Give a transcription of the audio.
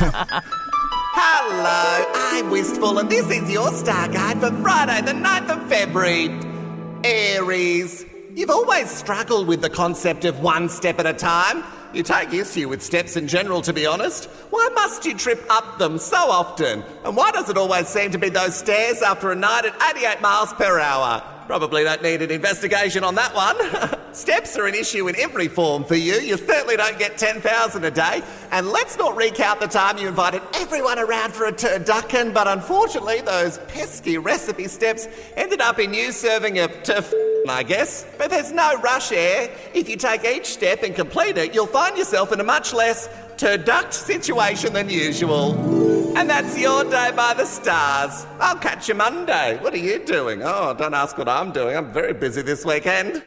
Hello, I'm Wistful, and this is your star guide for Friday, the 9th of February. Aries. You've always struggled with the concept of one step at a time. You take issue with steps in general, to be honest. Why must you trip up them so often? And why does it always seem to be those stairs after a night at 88 miles per hour? Probably don't need an investigation on that one. Steps are an issue in every form for you. You certainly don't get 10,000 a day. And let's not recount the time you invited everyone around for a turducken, but unfortunately, those pesky recipe steps ended up in you serving a turf. I guess. But there's no rush here. If you take each step and complete it, you'll find yourself in a much less turducked situation than usual. And that's your day by the stars. I'll catch you Monday. What are you doing? Oh, don't ask what I'm doing. I'm very busy this weekend.